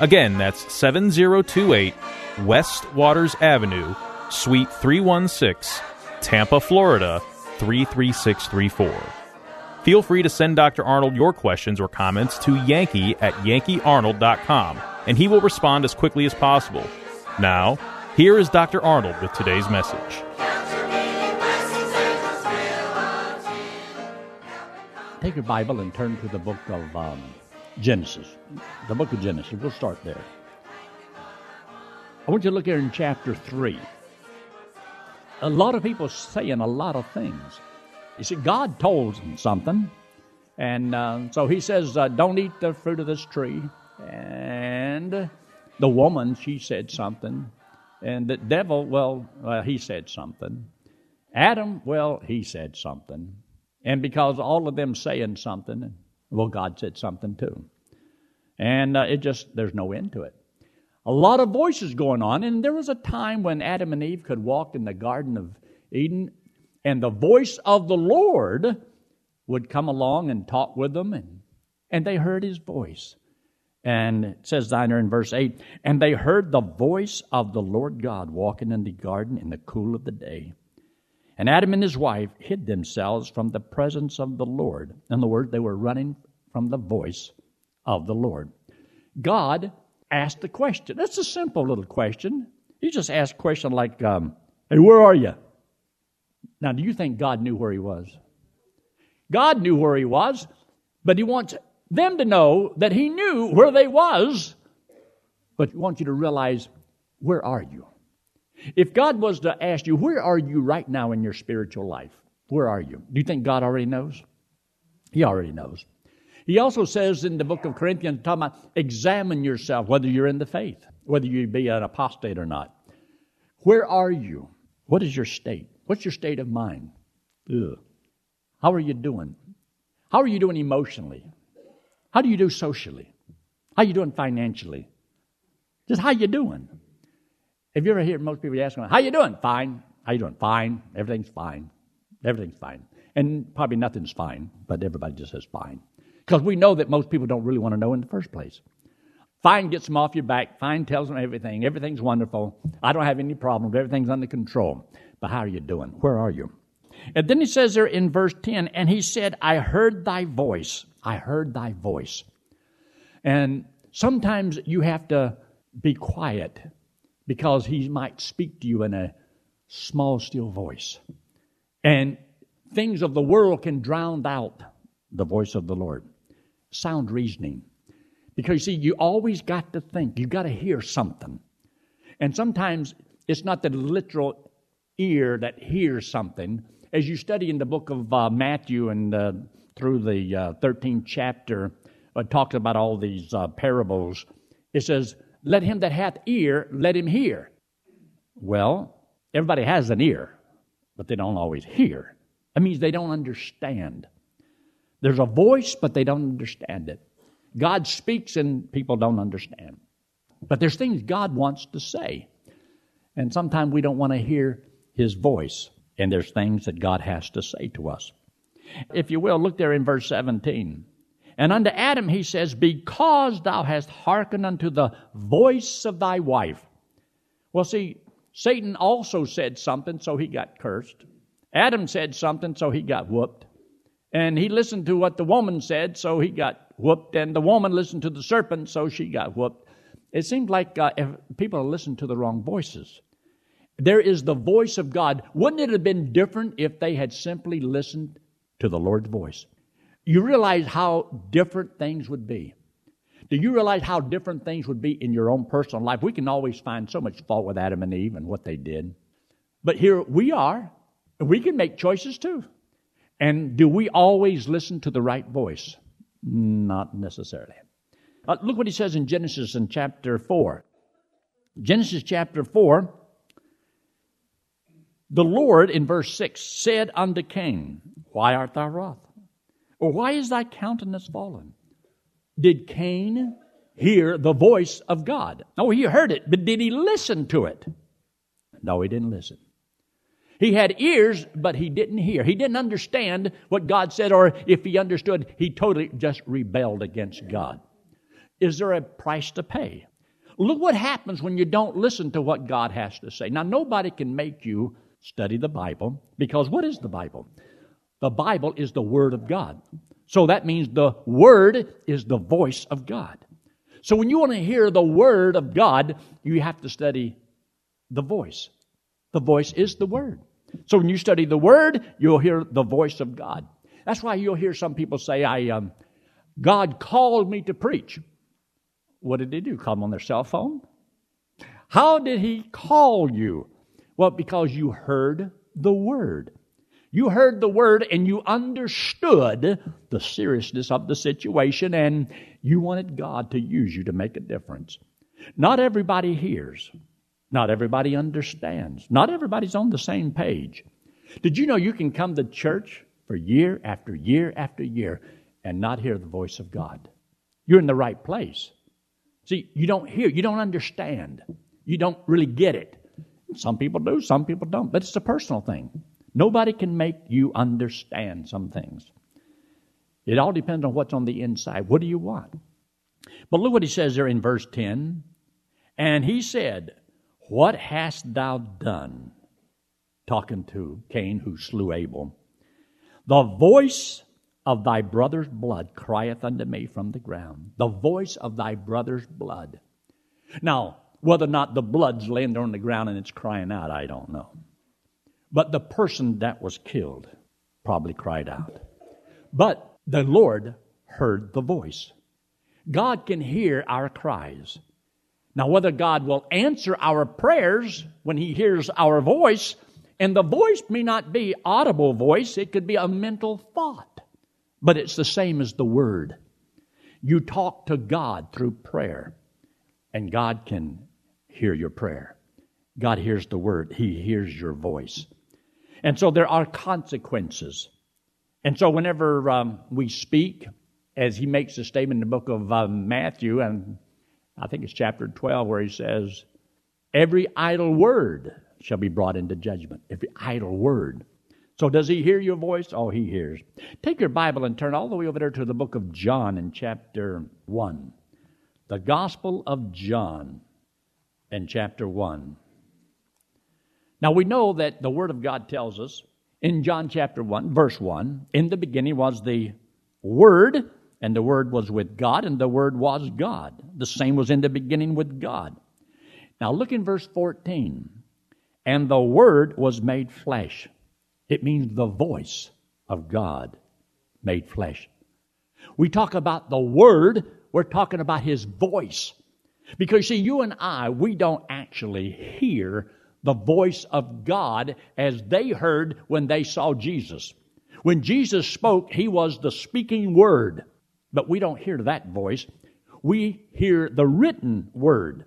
Again, that's 7028 West Waters Avenue, Suite 316, Tampa, Florida 33634. Feel free to send Dr. Arnold your questions or comments to Yankee at yankeearnold.com, and he will respond as quickly as possible. Now, here is Dr. Arnold with today's message. Take your Bible and turn to the book of um, Genesis. The book of Genesis. We'll start there. I want you to look here in chapter 3. A lot of people saying a lot of things. You see, God told them something. And uh, so he says, uh, Don't eat the fruit of this tree. And the woman, she said something. And the devil, well, uh, he said something. Adam, well, he said something. And because all of them saying something, well, God said something too. And uh, it just, there's no end to it. A lot of voices going on. And there was a time when Adam and Eve could walk in the Garden of Eden, and the voice of the Lord would come along and talk with them, and, and they heard his voice. And it says down in verse 8, and they heard the voice of the Lord God walking in the garden in the cool of the day. And Adam and his wife hid themselves from the presence of the Lord. In other words, they were running from the voice of the Lord. God asked the question. That's a simple little question. He just asked a question like, um, Hey, where are you? Now, do you think God knew where he was? God knew where he was, but he wants them to know that he knew where they was, but he wants you to realize, where are you? If God was to ask you, where are you right now in your spiritual life? Where are you? Do you think God already knows? He already knows. He also says in the book of Corinthians, talking about examine yourself, whether you're in the faith, whether you be an apostate or not. Where are you? What is your state? What's your state of mind? Ugh. How are you doing? How are you doing emotionally? How do you do socially? How are you doing financially? Just how you doing? Have you ever heard most people asking, how you doing? Fine. How you doing? Fine. Everything's fine. Everything's fine. And probably nothing's fine, but everybody just says fine. Because we know that most people don't really want to know in the first place. Fine gets them off your back. Fine tells them everything. Everything's wonderful. I don't have any problems. Everything's under control. But how are you doing? Where are you? And then he says there in verse 10, and he said, I heard thy voice. I heard thy voice. And sometimes you have to be quiet because he might speak to you in a small, still voice. And things of the world can drown out the voice of the Lord sound reasoning. Because you see, you always got to think, you got to hear something. And sometimes it's not the literal ear that hears something. As you study in the book of uh, Matthew and uh, through the uh, 13th chapter, it talks about all these uh, parables. It says, Let him that hath ear, let him hear. Well, everybody has an ear, but they don't always hear. That means they don't understand. There's a voice, but they don't understand it. God speaks and people don't understand. But there's things God wants to say. And sometimes we don't want to hear his voice. And there's things that God has to say to us. If you will, look there in verse 17. And unto Adam he says, Because thou hast hearkened unto the voice of thy wife. Well, see, Satan also said something, so he got cursed. Adam said something, so he got whooped. And he listened to what the woman said, so he got whooped. And the woman listened to the serpent, so she got whooped. It seems like uh, people listen to the wrong voices. There is the voice of God. Wouldn't it have been different if they had simply listened to the Lord's voice? You realize how different things would be. Do you realize how different things would be in your own personal life? We can always find so much fault with Adam and Eve and what they did. But here we are, and we can make choices too. And do we always listen to the right voice? Not necessarily. Uh, look what he says in Genesis in chapter 4. Genesis chapter 4 The Lord, in verse 6, said unto Cain, Why art thou wroth? Or why is thy countenance fallen? Did Cain hear the voice of God? No, he heard it, but did he listen to it? No, he didn't listen. He had ears, but he didn't hear. He didn't understand what God said, or if he understood, he totally just rebelled against God. Is there a price to pay? Look what happens when you don't listen to what God has to say. Now, nobody can make you study the Bible because what is the Bible? The Bible is the Word of God. So that means the Word is the voice of God. So when you want to hear the Word of God, you have to study the voice. The voice is the Word. So when you study the Word, you'll hear the voice of God. That's why you'll hear some people say, "I, um, God called me to preach." What did He do? Call them on their cell phone? How did He call you? Well, because you heard the Word. You heard the Word and you understood the seriousness of the situation, and you wanted God to use you to make a difference. Not everybody hears. Not everybody understands. Not everybody's on the same page. Did you know you can come to church for year after year after year and not hear the voice of God? You're in the right place. See, you don't hear, you don't understand, you don't really get it. Some people do, some people don't, but it's a personal thing. Nobody can make you understand some things. It all depends on what's on the inside. What do you want? But look what he says there in verse 10. And he said, what hast thou done? Talking to Cain who slew Abel. The voice of thy brother's blood crieth unto me from the ground. The voice of thy brother's blood. Now, whether or not the blood's laying there on the ground and it's crying out, I don't know. But the person that was killed probably cried out. But the Lord heard the voice. God can hear our cries. Now, whether God will answer our prayers when He hears our voice, and the voice may not be audible voice, it could be a mental thought, but it's the same as the Word. You talk to God through prayer, and God can hear your prayer. God hears the Word, He hears your voice. And so there are consequences. And so whenever um, we speak, as He makes a statement in the book of uh, Matthew, and I think it's chapter 12 where he says, Every idle word shall be brought into judgment. Every idle word. So does he hear your voice? Oh, he hears. Take your Bible and turn all the way over there to the book of John in chapter 1. The Gospel of John in chapter 1. Now we know that the Word of God tells us in John chapter 1, verse 1, in the beginning was the Word, and the Word was with God, and the Word was God. The same was in the beginning with God. Now look in verse 14. And the Word was made flesh. It means the voice of God made flesh. We talk about the Word, we're talking about His voice. Because, see, you and I, we don't actually hear the voice of God as they heard when they saw Jesus. When Jesus spoke, He was the speaking Word. But we don't hear that voice. We hear the written word.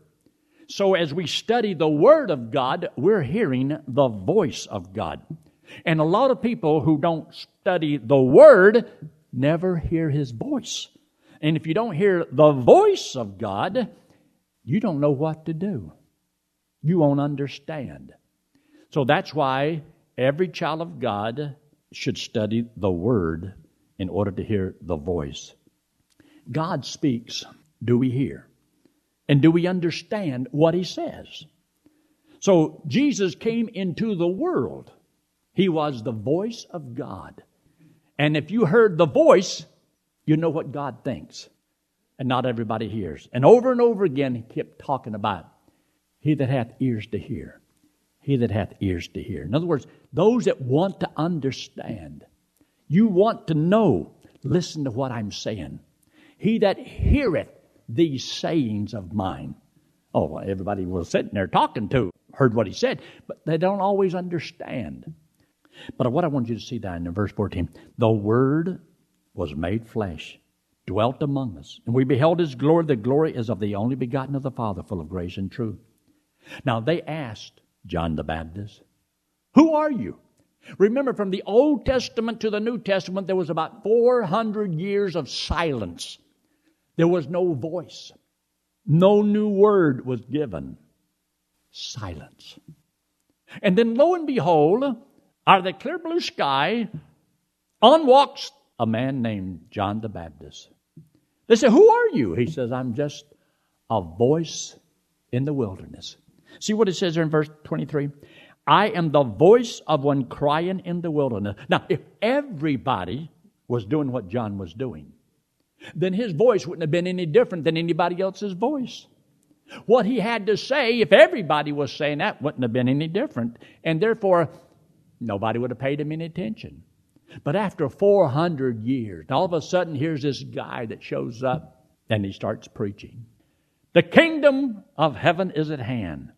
So as we study the Word of God, we're hearing the voice of God. And a lot of people who don't study the Word never hear His voice. And if you don't hear the voice of God, you don't know what to do. You won't understand. So that's why every child of God should study the Word in order to hear the voice. God speaks. Do we hear? And do we understand what He says? So Jesus came into the world. He was the voice of God. And if you heard the voice, you know what God thinks. And not everybody hears. And over and over again, he kept talking about he that hath ears to hear. He that hath ears to hear. In other words, those that want to understand, you want to know, listen to what I'm saying. He that heareth these sayings of mine. Oh, everybody was sitting there talking to, heard what he said, but they don't always understand. But what I want you to see that in verse 14 the Word was made flesh, dwelt among us, and we beheld his glory. The glory is of the only begotten of the Father, full of grace and truth. Now they asked John the Baptist, Who are you? Remember, from the Old Testament to the New Testament, there was about 400 years of silence. There was no voice. No new word was given. Silence. And then, lo and behold, out of the clear blue sky, on walks a man named John the Baptist. They say, Who are you? He says, I'm just a voice in the wilderness. See what it says there in verse 23? I am the voice of one crying in the wilderness. Now, if everybody was doing what John was doing, then his voice wouldn't have been any different than anybody else's voice. What he had to say, if everybody was saying that, wouldn't have been any different. And therefore, nobody would have paid him any attention. But after 400 years, all of a sudden, here's this guy that shows up and he starts preaching. The kingdom of heaven is at hand.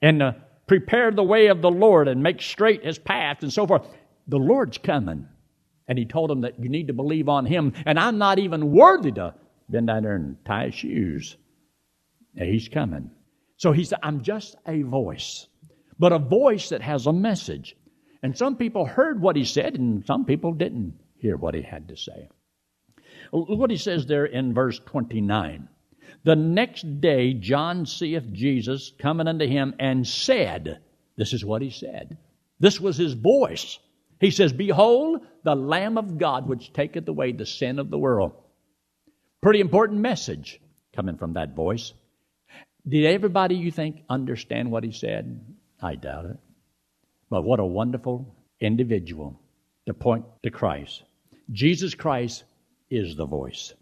And uh, prepare the way of the Lord and make straight his path and so forth. The Lord's coming. And he told him that you need to believe on him. And I'm not even worthy to bend down there and tie his shoes. He's coming. So he said, I'm just a voice, but a voice that has a message. And some people heard what he said, and some people didn't hear what he had to say. Look what he says there in verse 29. The next day, John seeth Jesus coming unto him and said, This is what he said. This was his voice. He says, Behold, the Lamb of God which taketh away the sin of the world. Pretty important message coming from that voice. Did everybody you think understand what he said? I doubt it. But what a wonderful individual to point to Christ. Jesus Christ is the voice.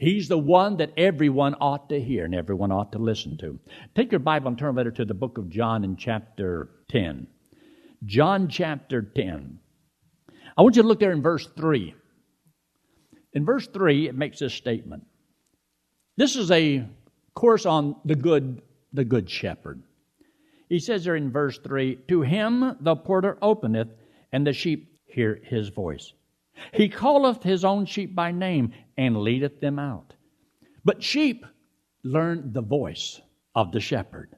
He's the one that everyone ought to hear and everyone ought to listen to. Take your Bible and turn later to the book of John in chapter 10. John chapter 10. I want you to look there in verse 3. In verse 3, it makes this statement. This is a course on the good, the good shepherd. He says there in verse 3 To him the porter openeth, and the sheep hear his voice. He calleth his own sheep by name, and leadeth them out. But sheep learn the voice of the shepherd,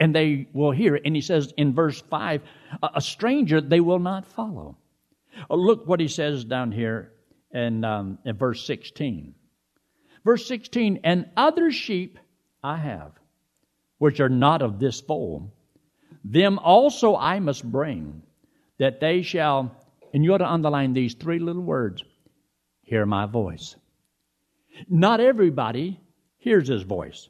and they will hear it. And he says in verse 5 A stranger they will not follow. Oh, look what he says down here in, um, in verse 16. Verse 16, and other sheep I have which are not of this fold, them also I must bring, that they shall, and you ought to underline these three little words hear my voice. Not everybody hears his voice.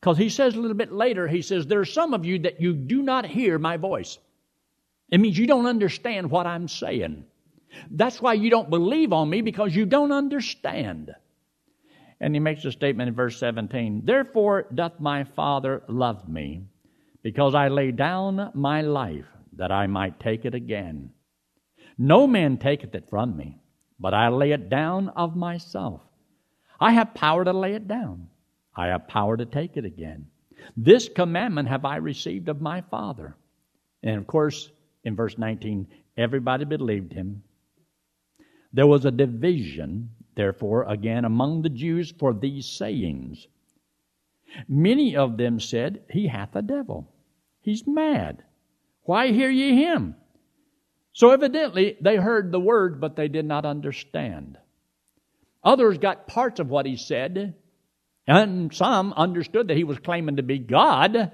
Because he says a little bit later, he says, There are some of you that you do not hear my voice. It means you don't understand what I'm saying. That's why you don't believe on me because you don't understand. And he makes a statement in verse 17 Therefore doth my Father love me, because I lay down my life that I might take it again. No man taketh it from me, but I lay it down of myself. I have power to lay it down, I have power to take it again. This commandment have I received of my Father. And of course, in verse 19, everybody believed him. There was a division therefore, again among the Jews for these sayings. Many of them said, He hath a devil. He's mad. Why hear ye him? So evidently they heard the word, but they did not understand. Others got parts of what he said, and some understood that he was claiming to be God,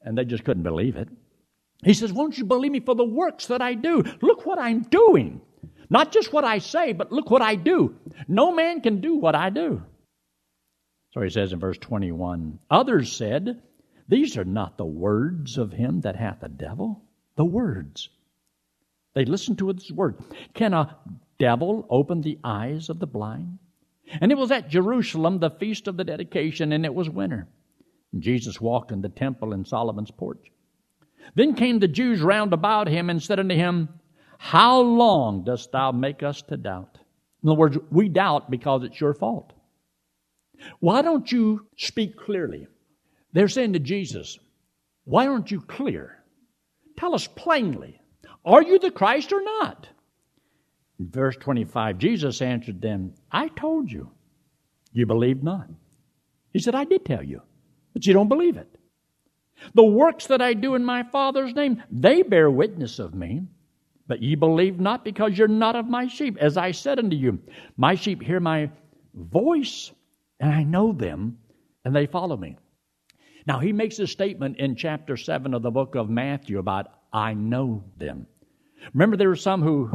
and they just couldn't believe it. He says, Won't you believe me for the works that I do? Look what I'm doing. Not just what I say, but look what I do. No man can do what I do. So he says in verse 21 Others said, These are not the words of him that hath a devil. The words. They listened to his word. Can a devil open the eyes of the blind? And it was at Jerusalem, the feast of the dedication, and it was winter. Jesus walked in the temple in Solomon's porch. Then came the Jews round about him and said unto him, how long dost thou make us to doubt? In other words, we doubt because it's your fault. Why don't you speak clearly? They're saying to Jesus, Why aren't you clear? Tell us plainly, are you the Christ or not? In verse 25, Jesus answered them, I told you. You believe not. He said, I did tell you, but you don't believe it. The works that I do in my Father's name, they bear witness of me. But ye believe not because you're not of my sheep. As I said unto you, my sheep hear my voice, and I know them, and they follow me. Now, he makes a statement in chapter 7 of the book of Matthew about, I know them. Remember, there were some who,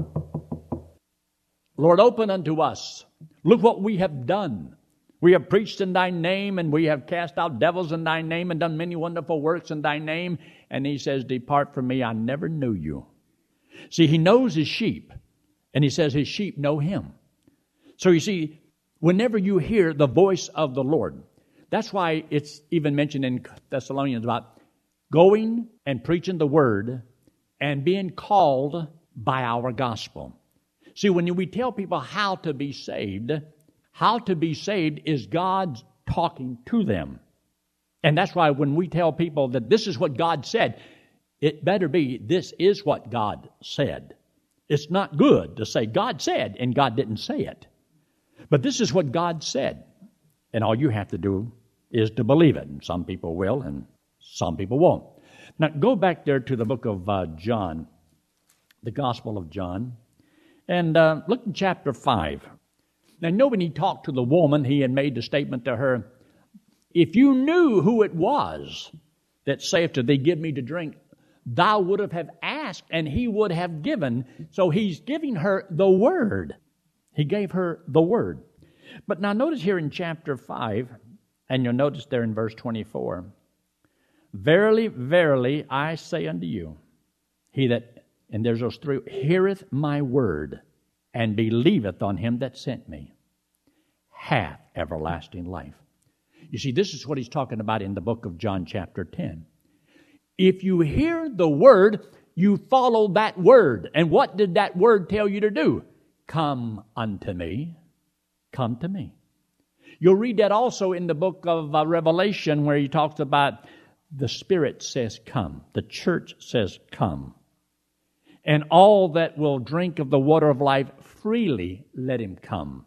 Lord, open unto us. Look what we have done. We have preached in thy name, and we have cast out devils in thy name, and done many wonderful works in thy name. And he says, Depart from me, I never knew you. See, he knows his sheep, and he says his sheep know him. So you see, whenever you hear the voice of the Lord, that's why it's even mentioned in Thessalonians about going and preaching the word and being called by our gospel. See, when we tell people how to be saved, how to be saved is God talking to them. And that's why when we tell people that this is what God said, it better be this is what God said. It's not good to say God said and God didn't say it. But this is what God said. And all you have to do is to believe it. And some people will and some people won't. Now go back there to the book of uh, John, the Gospel of John, and uh, look in chapter 5. Now, know when he talked to the woman, he had made the statement to her, If you knew who it was that saith to thee, Give me to drink, thou would have asked, and he would have given. So he's giving her the word. He gave her the word. But now notice here in chapter 5, and you'll notice there in verse 24 Verily, verily, I say unto you, he that, and there's those three, heareth my word and believeth on him that sent me hath everlasting life. You see, this is what he's talking about in the book of John, chapter 10. If you hear the word, you follow that word. And what did that word tell you to do? Come unto me. Come to me. You'll read that also in the book of uh, Revelation where he talks about the Spirit says, Come. The church says, Come. And all that will drink of the water of life freely let him come.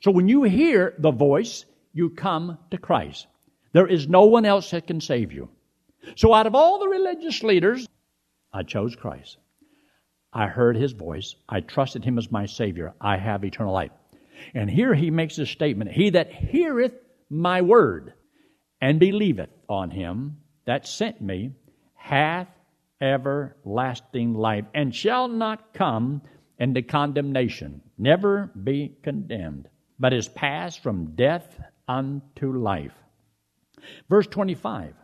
So when you hear the voice, you come to Christ. There is no one else that can save you. So out of all the religious leaders, I chose Christ. I heard his voice. I trusted him as my Savior. I have eternal life. And here he makes this statement He that heareth my word and believeth on him that sent me hath everlasting life and shall not come into condemnation, never be condemned, but is passed from death unto life. Verse 25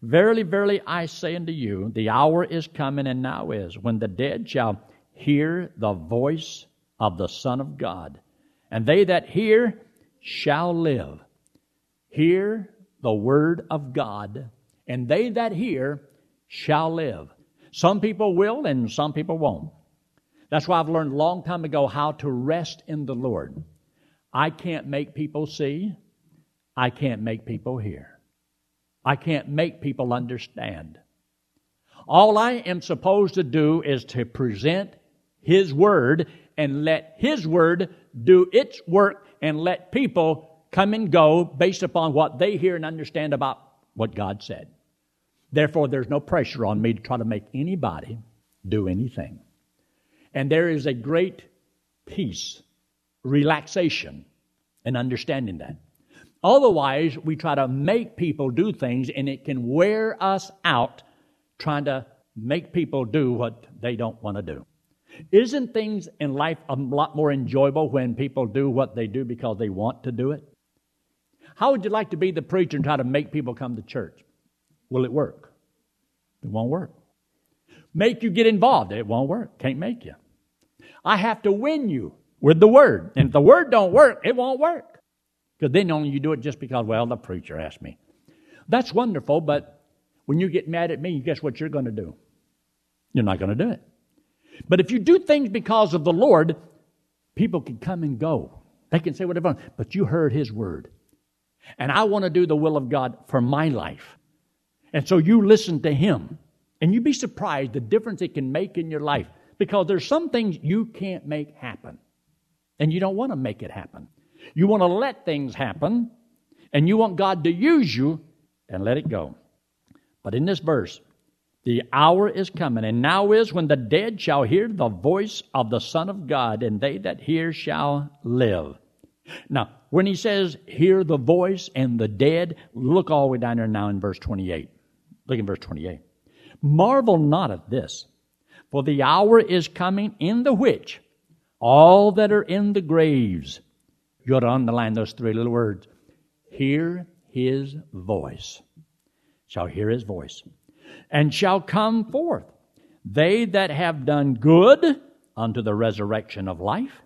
Verily, verily, I say unto you, the hour is coming, and now is, when the dead shall hear the voice of the Son of God, and they that hear shall live. Hear the word of God, and they that hear shall live. Some people will, and some people won't. That's why I've learned a long time ago how to rest in the Lord. I can't make people see, I can't make people hear. I can't make people understand. All I am supposed to do is to present His Word and let His Word do its work and let people come and go based upon what they hear and understand about what God said. Therefore, there's no pressure on me to try to make anybody do anything. And there is a great peace, relaxation, and understanding that. Otherwise, we try to make people do things and it can wear us out trying to make people do what they don't want to do. Isn't things in life a lot more enjoyable when people do what they do because they want to do it? How would you like to be the preacher and try to make people come to church? Will it work? It won't work. Make you get involved. It won't work. Can't make you. I have to win you with the word. And if the word don't work, it won't work. Because then only you do it just because, well, the preacher asked me. That's wonderful, but when you get mad at me, guess what you're going to do? You're not going to do it. But if you do things because of the Lord, people can come and go. They can say whatever, but you heard His word. And I want to do the will of God for my life. And so you listen to Him. And you'd be surprised the difference it can make in your life. Because there's some things you can't make happen. And you don't want to make it happen. You want to let things happen, and you want God to use you, and let it go. But in this verse, the hour is coming, and now is when the dead shall hear the voice of the Son of God, and they that hear shall live. Now, when he says, hear the voice and the dead, look all the way down there now in verse 28. Look in verse 28. Marvel not at this, for the hour is coming in the which all that are in the graves, you ought to underline those three little words, hear his voice. Shall hear his voice. And shall come forth, they that have done good unto the resurrection of life,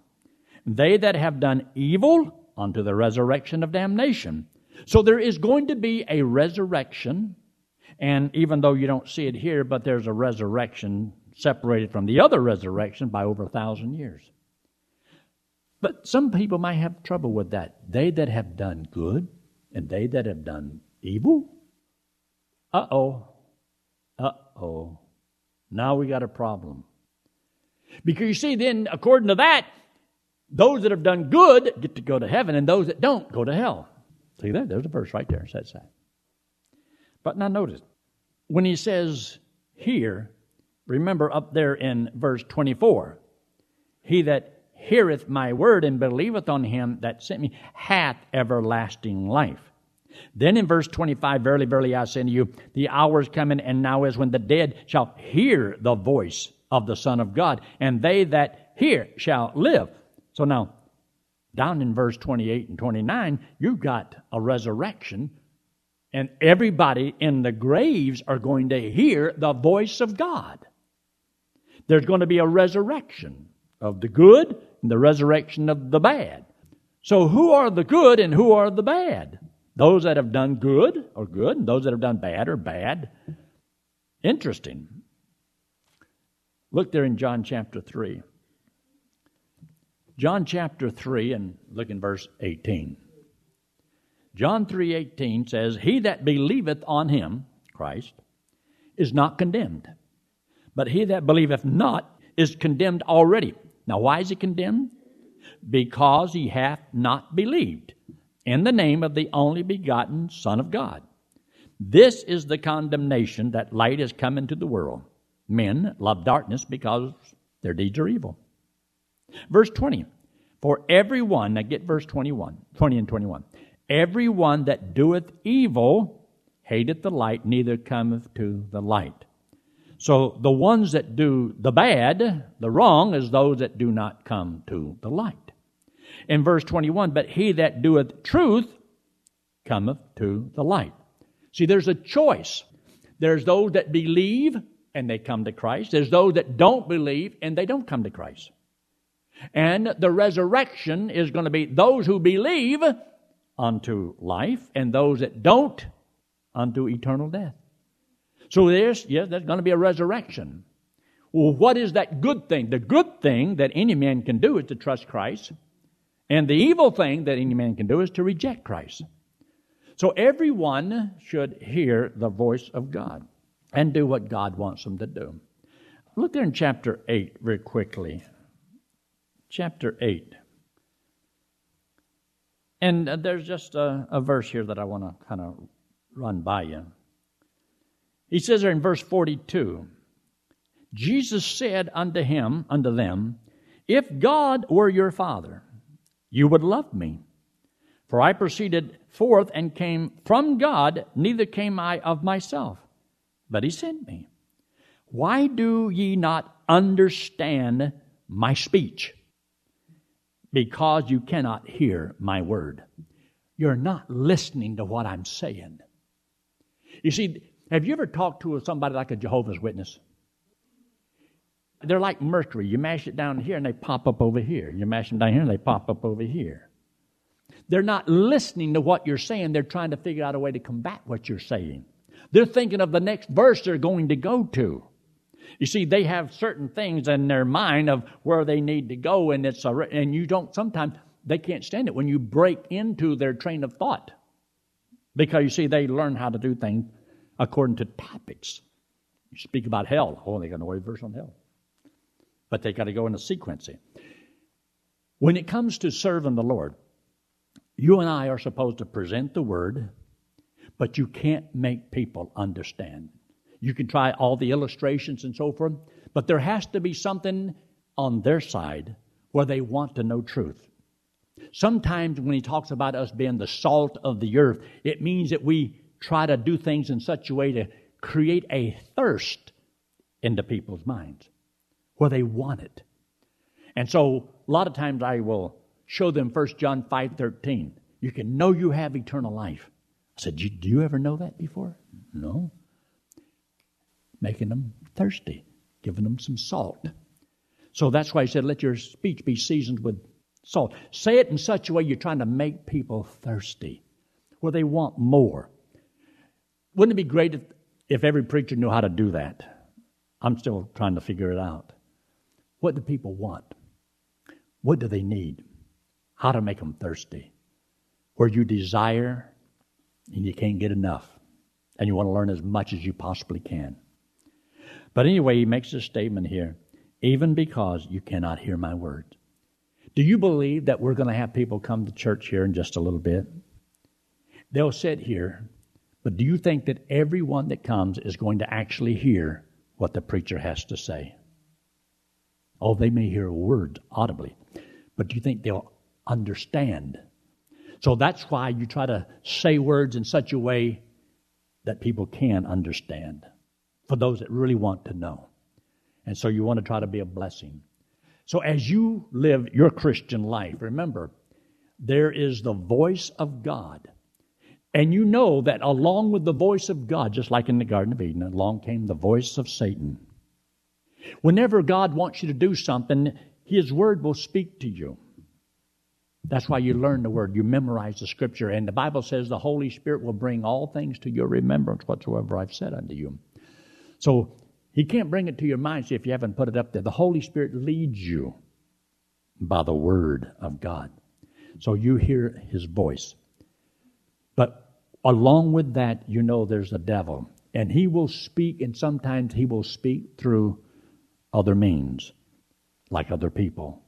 they that have done evil unto the resurrection of damnation. So there is going to be a resurrection, and even though you don't see it here, but there's a resurrection separated from the other resurrection by over a thousand years. But some people might have trouble with that. They that have done good and they that have done evil? Uh oh. Uh oh. Now we got a problem. Because you see, then, according to that, those that have done good get to go to heaven, and those that don't go to hell. See that? There's a verse right there that says that. But now notice, when he says here, remember up there in verse 24, he that heareth my word and believeth on him that sent me hath everlasting life. Then in verse 25, Verily, verily, I say unto you, the hour is coming, and now is when the dead shall hear the voice of the Son of God, and they that hear shall live. So now, down in verse 28 and 29, you've got a resurrection, and everybody in the graves are going to hear the voice of God. There's going to be a resurrection of the good and the resurrection of the bad. So, who are the good and who are the bad? Those that have done good are good, and those that have done bad are bad. Interesting. Look there in John chapter 3. John chapter 3 and look in verse 18. John 3:18 says, "He that believeth on him, Christ, is not condemned. But he that believeth not is condemned already." Now why is he condemned? Because he hath not believed in the name of the only begotten Son of God. This is the condemnation that light has come into the world. Men love darkness because their deeds are evil. Verse 20. For everyone, now get verse 21, 20 and 21. Everyone that doeth evil hateth the light, neither cometh to the light. So the ones that do the bad, the wrong, is those that do not come to the light. In verse 21, but he that doeth truth cometh to the light. See, there's a choice. There's those that believe and they come to Christ. There's those that don't believe and they don't come to Christ. And the resurrection is going to be those who believe unto life and those that don't unto eternal death. So there's, yes, there's going to be a resurrection. Well, what is that good thing? The good thing that any man can do is to trust Christ. And the evil thing that any man can do is to reject Christ. So everyone should hear the voice of God and do what God wants them to do. Look there in chapter 8 very quickly chapter 8. And uh, there's just a, a verse here that I want to kind of run by you. He says there in verse 42 Jesus said unto him, unto them, If God were your father, you would love me. For I proceeded forth and came from God, neither came I of myself, but he sent me. Why do ye not understand my speech? Because you cannot hear my word. You're not listening to what I'm saying. You see, have you ever talked to somebody like a Jehovah's Witness? They're like mercury. You mash it down here and they pop up over here. You mash them down here and they pop up over here. They're not listening to what you're saying. They're trying to figure out a way to combat what you're saying. They're thinking of the next verse they're going to go to. You see, they have certain things in their mind of where they need to go, and it's a, and you don't. Sometimes they can't stand it when you break into their train of thought, because you see, they learn how to do things according to topics. You speak about hell. Oh, they got verse on hell, but they got to go in a sequencing. When it comes to serving the Lord, you and I are supposed to present the word, but you can't make people understand. You can try all the illustrations and so forth, but there has to be something on their side where they want to know truth. Sometimes when he talks about us being the salt of the earth, it means that we try to do things in such a way to create a thirst into people's minds where they want it. And so a lot of times I will show them 1 John 5:13. You can know you have eternal life. I said, "Do you ever know that before?" No. Making them thirsty, giving them some salt. So that's why he said, "Let your speech be seasoned with salt." Say it in such a way you're trying to make people thirsty, where they want more. Wouldn't it be great if, if every preacher knew how to do that? I'm still trying to figure it out. What do people want? What do they need? How to make them thirsty? Where you desire and you can't get enough, and you want to learn as much as you possibly can. But anyway, he makes a statement here even because you cannot hear my words. Do you believe that we're going to have people come to church here in just a little bit? They'll sit here, but do you think that everyone that comes is going to actually hear what the preacher has to say? Oh, they may hear a word audibly, but do you think they'll understand? So that's why you try to say words in such a way that people can understand for those that really want to know. And so you want to try to be a blessing. So as you live your Christian life, remember, there is the voice of God. And you know that along with the voice of God, just like in the Garden of Eden, along came the voice of Satan. Whenever God wants you to do something, His Word will speak to you. That's why you learn the Word. You memorize the Scripture. And the Bible says the Holy Spirit will bring all things to your remembrance whatsoever I've said unto you. So He can't bring it to your mind if you haven't put it up there. The Holy Spirit leads you by the Word of God. So you hear His voice. But along with that, you know there's a devil. And he will speak, and sometimes he will speak through other means, like other people.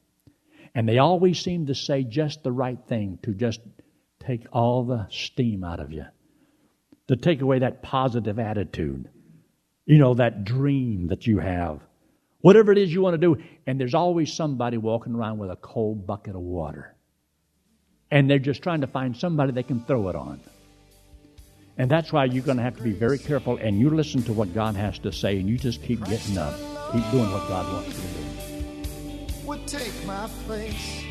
And they always seem to say just the right thing to just take all the steam out of you, to take away that positive attitude, you know, that dream that you have, whatever it is you want to do. And there's always somebody walking around with a cold bucket of water. And they're just trying to find somebody they can throw it on. And that's why you're going to have to be very careful and you listen to what God has to say and you just keep getting up. Keep doing what God wants you to do. Would take my place.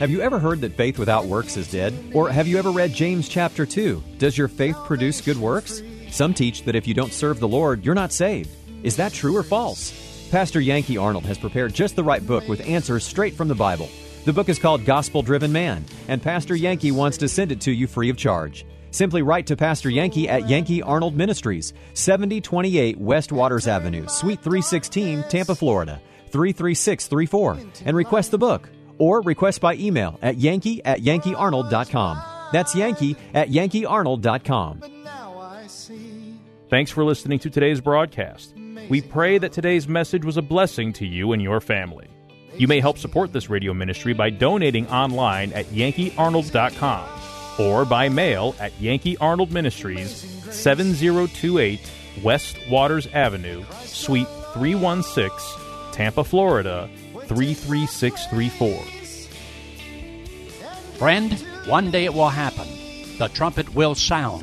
Have you ever heard that faith without works is dead? Or have you ever read James chapter 2? Does your faith produce good works? Some teach that if you don't serve the Lord, you're not saved. Is that true or false? Pastor Yankee Arnold has prepared just the right book with answers straight from the Bible. The book is called Gospel Driven Man, and Pastor Yankee wants to send it to you free of charge. Simply write to Pastor Yankee at Yankee Arnold Ministries, 7028 West Waters Avenue, Suite 316, Tampa, Florida, 33634, and request the book. Or request by email at yankee at yankeearnold.com. That's yankee at yankeearnold.com. Thanks for listening to today's broadcast. We pray that today's message was a blessing to you and your family. You may help support this radio ministry by donating online at yankeearnold.com or by mail at Yankee Arnold Ministries, 7028 West Waters Avenue, Suite 316, Tampa, Florida 33634. Friend, one day it will happen. The trumpet will sound,